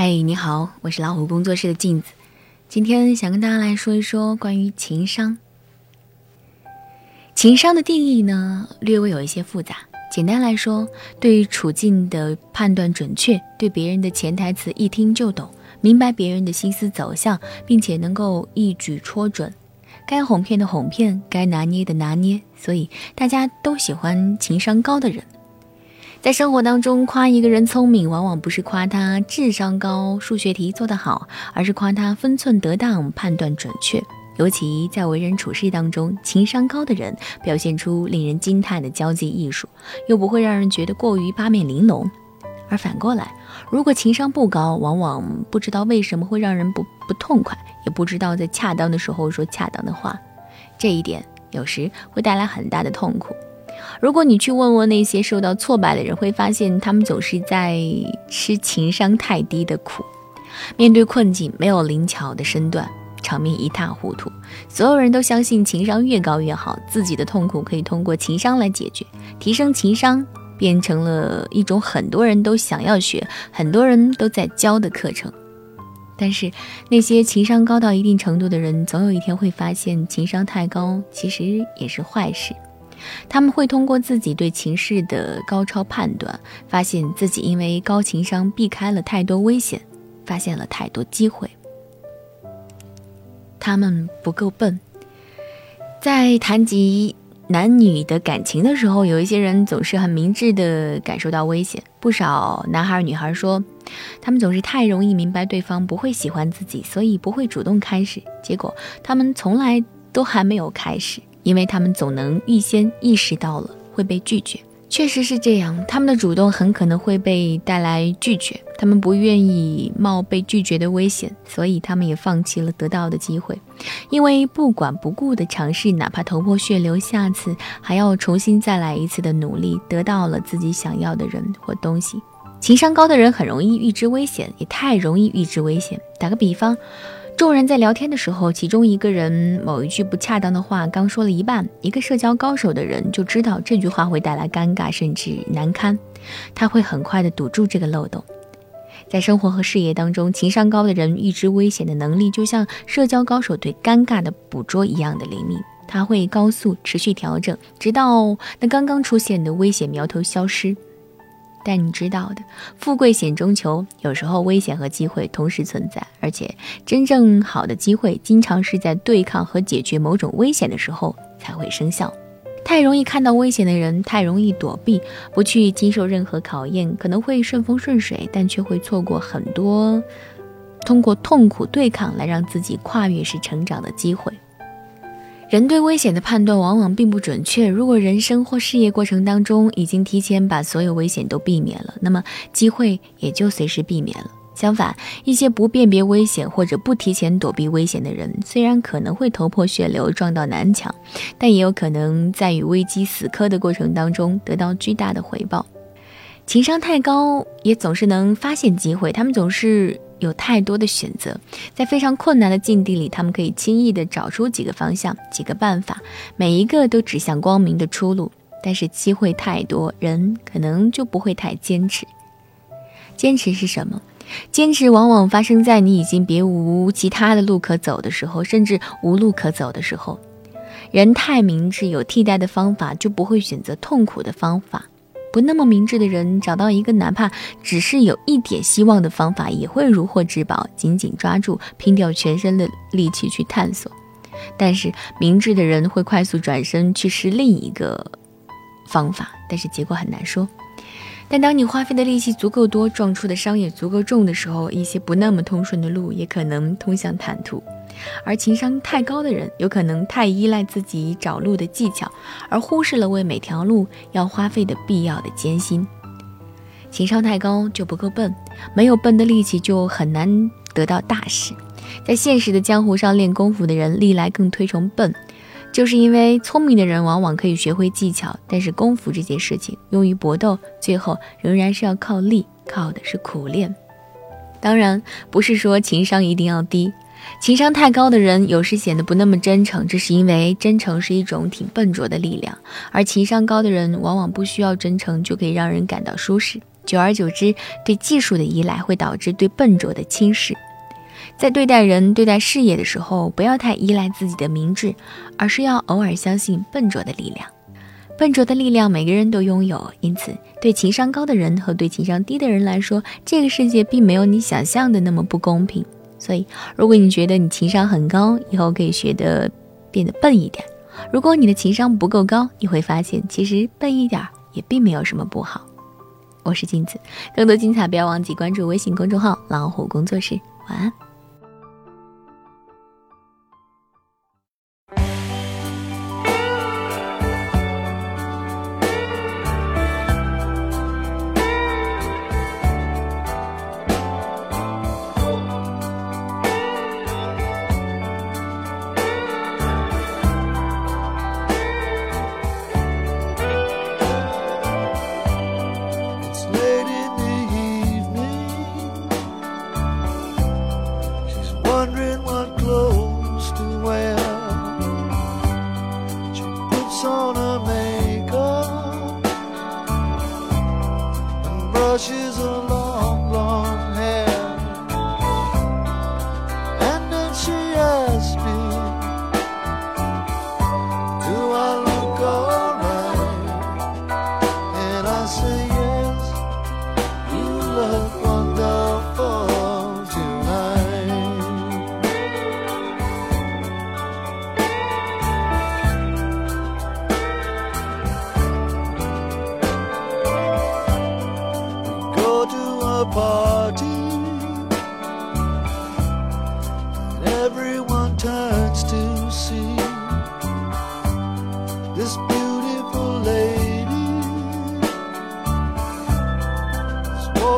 嗨，你好，我是老虎工作室的镜子。今天想跟大家来说一说关于情商。情商的定义呢，略微有一些复杂。简单来说，对处境的判断准确，对别人的潜台词一听就懂，明白别人的心思走向，并且能够一举戳准，该哄骗的哄骗，该拿捏的拿捏。所以大家都喜欢情商高的人。在生活当中，夸一个人聪明，往往不是夸他智商高、数学题做得好，而是夸他分寸得当、判断准确。尤其在为人处事当中，情商高的人表现出令人惊叹的交际艺术，又不会让人觉得过于八面玲珑。而反过来，如果情商不高，往往不知道为什么会让人不不痛快，也不知道在恰当的时候说恰当的话，这一点有时会带来很大的痛苦。如果你去问问那些受到挫败的人，会发现他们总是在吃情商太低的苦。面对困境，没有灵巧的身段，场面一塌糊涂。所有人都相信情商越高越好，自己的痛苦可以通过情商来解决。提升情商变成了一种很多人都想要学、很多人都在教的课程。但是那些情商高到一定程度的人，总有一天会发现，情商太高其实也是坏事。他们会通过自己对情势的高超判断，发现自己因为高情商避开了太多危险，发现了太多机会。他们不够笨。在谈及男女的感情的时候，有一些人总是很明智的感受到危险。不少男孩女孩说，他们总是太容易明白对方不会喜欢自己，所以不会主动开始。结果他们从来都还没有开始。因为他们总能预先意识到了会被拒绝，确实是这样。他们的主动很可能会被带来拒绝，他们不愿意冒被拒绝的危险，所以他们也放弃了得到的机会。因为不管不顾的尝试，哪怕头破血流，下次还要重新再来一次的努力，得到了自己想要的人或东西。情商高的人很容易预知危险，也太容易预知危险。打个比方。众人在聊天的时候，其中一个人某一句不恰当的话刚说了一半，一个社交高手的人就知道这句话会带来尴尬甚至难堪，他会很快的堵住这个漏洞。在生活和事业当中，情商高的人预知危险的能力，就像社交高手对尴尬的捕捉一样的灵敏，他会高速持续调整，直到那刚刚出现的危险苗头消失。但你知道的，富贵险中求，有时候危险和机会同时存在，而且真正好的机会，经常是在对抗和解决某种危险的时候才会生效。太容易看到危险的人，太容易躲避，不去经受任何考验，可能会顺风顺水，但却会错过很多通过痛苦对抗来让自己跨越式成长的机会。人对危险的判断往往并不准确。如果人生或事业过程当中已经提前把所有危险都避免了，那么机会也就随时避免了。相反，一些不辨别危险或者不提前躲避危险的人，虽然可能会头破血流撞到南墙，但也有可能在与危机死磕的过程当中得到巨大的回报。情商太高，也总是能发现机会。他们总是。有太多的选择，在非常困难的境地里，他们可以轻易地找出几个方向、几个办法，每一个都指向光明的出路。但是机会太多，人可能就不会太坚持。坚持是什么？坚持往往发生在你已经别无其他的路可走的时候，甚至无路可走的时候。人太明智，有替代的方法，就不会选择痛苦的方法。不那么明智的人，找到一个哪怕只是有一点希望的方法，也会如获至宝，紧紧抓住，拼掉全身的力气去探索。但是明智的人会快速转身去试另一个方法，但是结果很难说。但当你花费的力气足够多，撞出的伤也足够重的时候，一些不那么通顺的路也可能通向坦途。而情商太高的人，有可能太依赖自己找路的技巧，而忽视了为每条路要花费的必要的艰辛。情商太高就不够笨，没有笨的力气就很难得到大事。在现实的江湖上练功夫的人，历来更推崇笨，就是因为聪明的人往往可以学会技巧，但是功夫这件事情用于搏斗，最后仍然是要靠力，靠的是苦练。当然，不是说情商一定要低。情商太高的人有时显得不那么真诚，这是因为真诚是一种挺笨拙的力量，而情商高的人往往不需要真诚就可以让人感到舒适。久而久之，对技术的依赖会导致对笨拙的轻视。在对待人、对待事业的时候，不要太依赖自己的明智，而是要偶尔相信笨拙的力量。笨拙的力量，每个人都拥有。因此，对情商高的人和对情商低的人来说，这个世界并没有你想象的那么不公平。所以，如果你觉得你情商很高，以后可以学的变得笨一点；如果你的情商不够高，你会发现其实笨一点也并没有什么不好。我是镜子，更多精彩不要忘记关注微信公众号“老虎工作室”。晚安。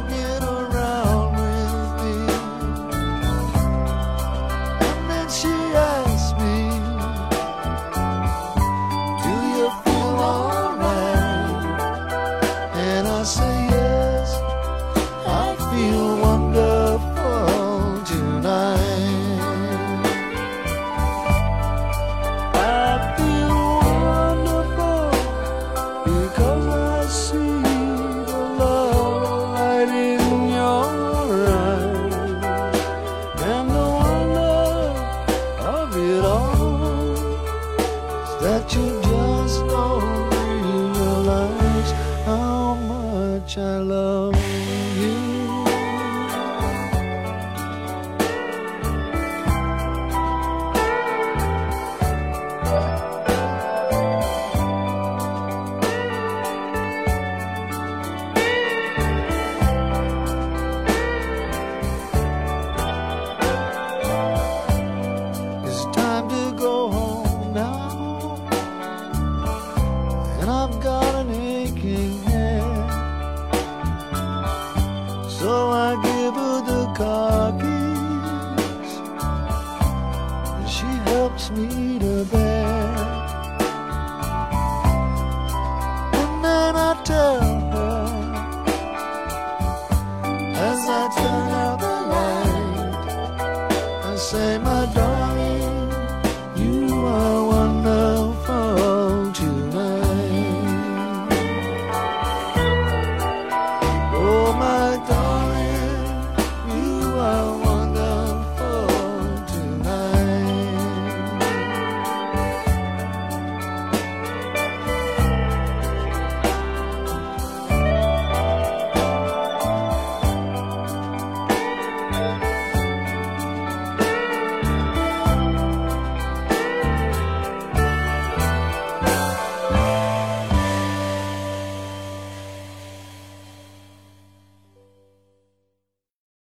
Around with me. And then she asks me do you feel alright? And I say yes I feel wonderful tell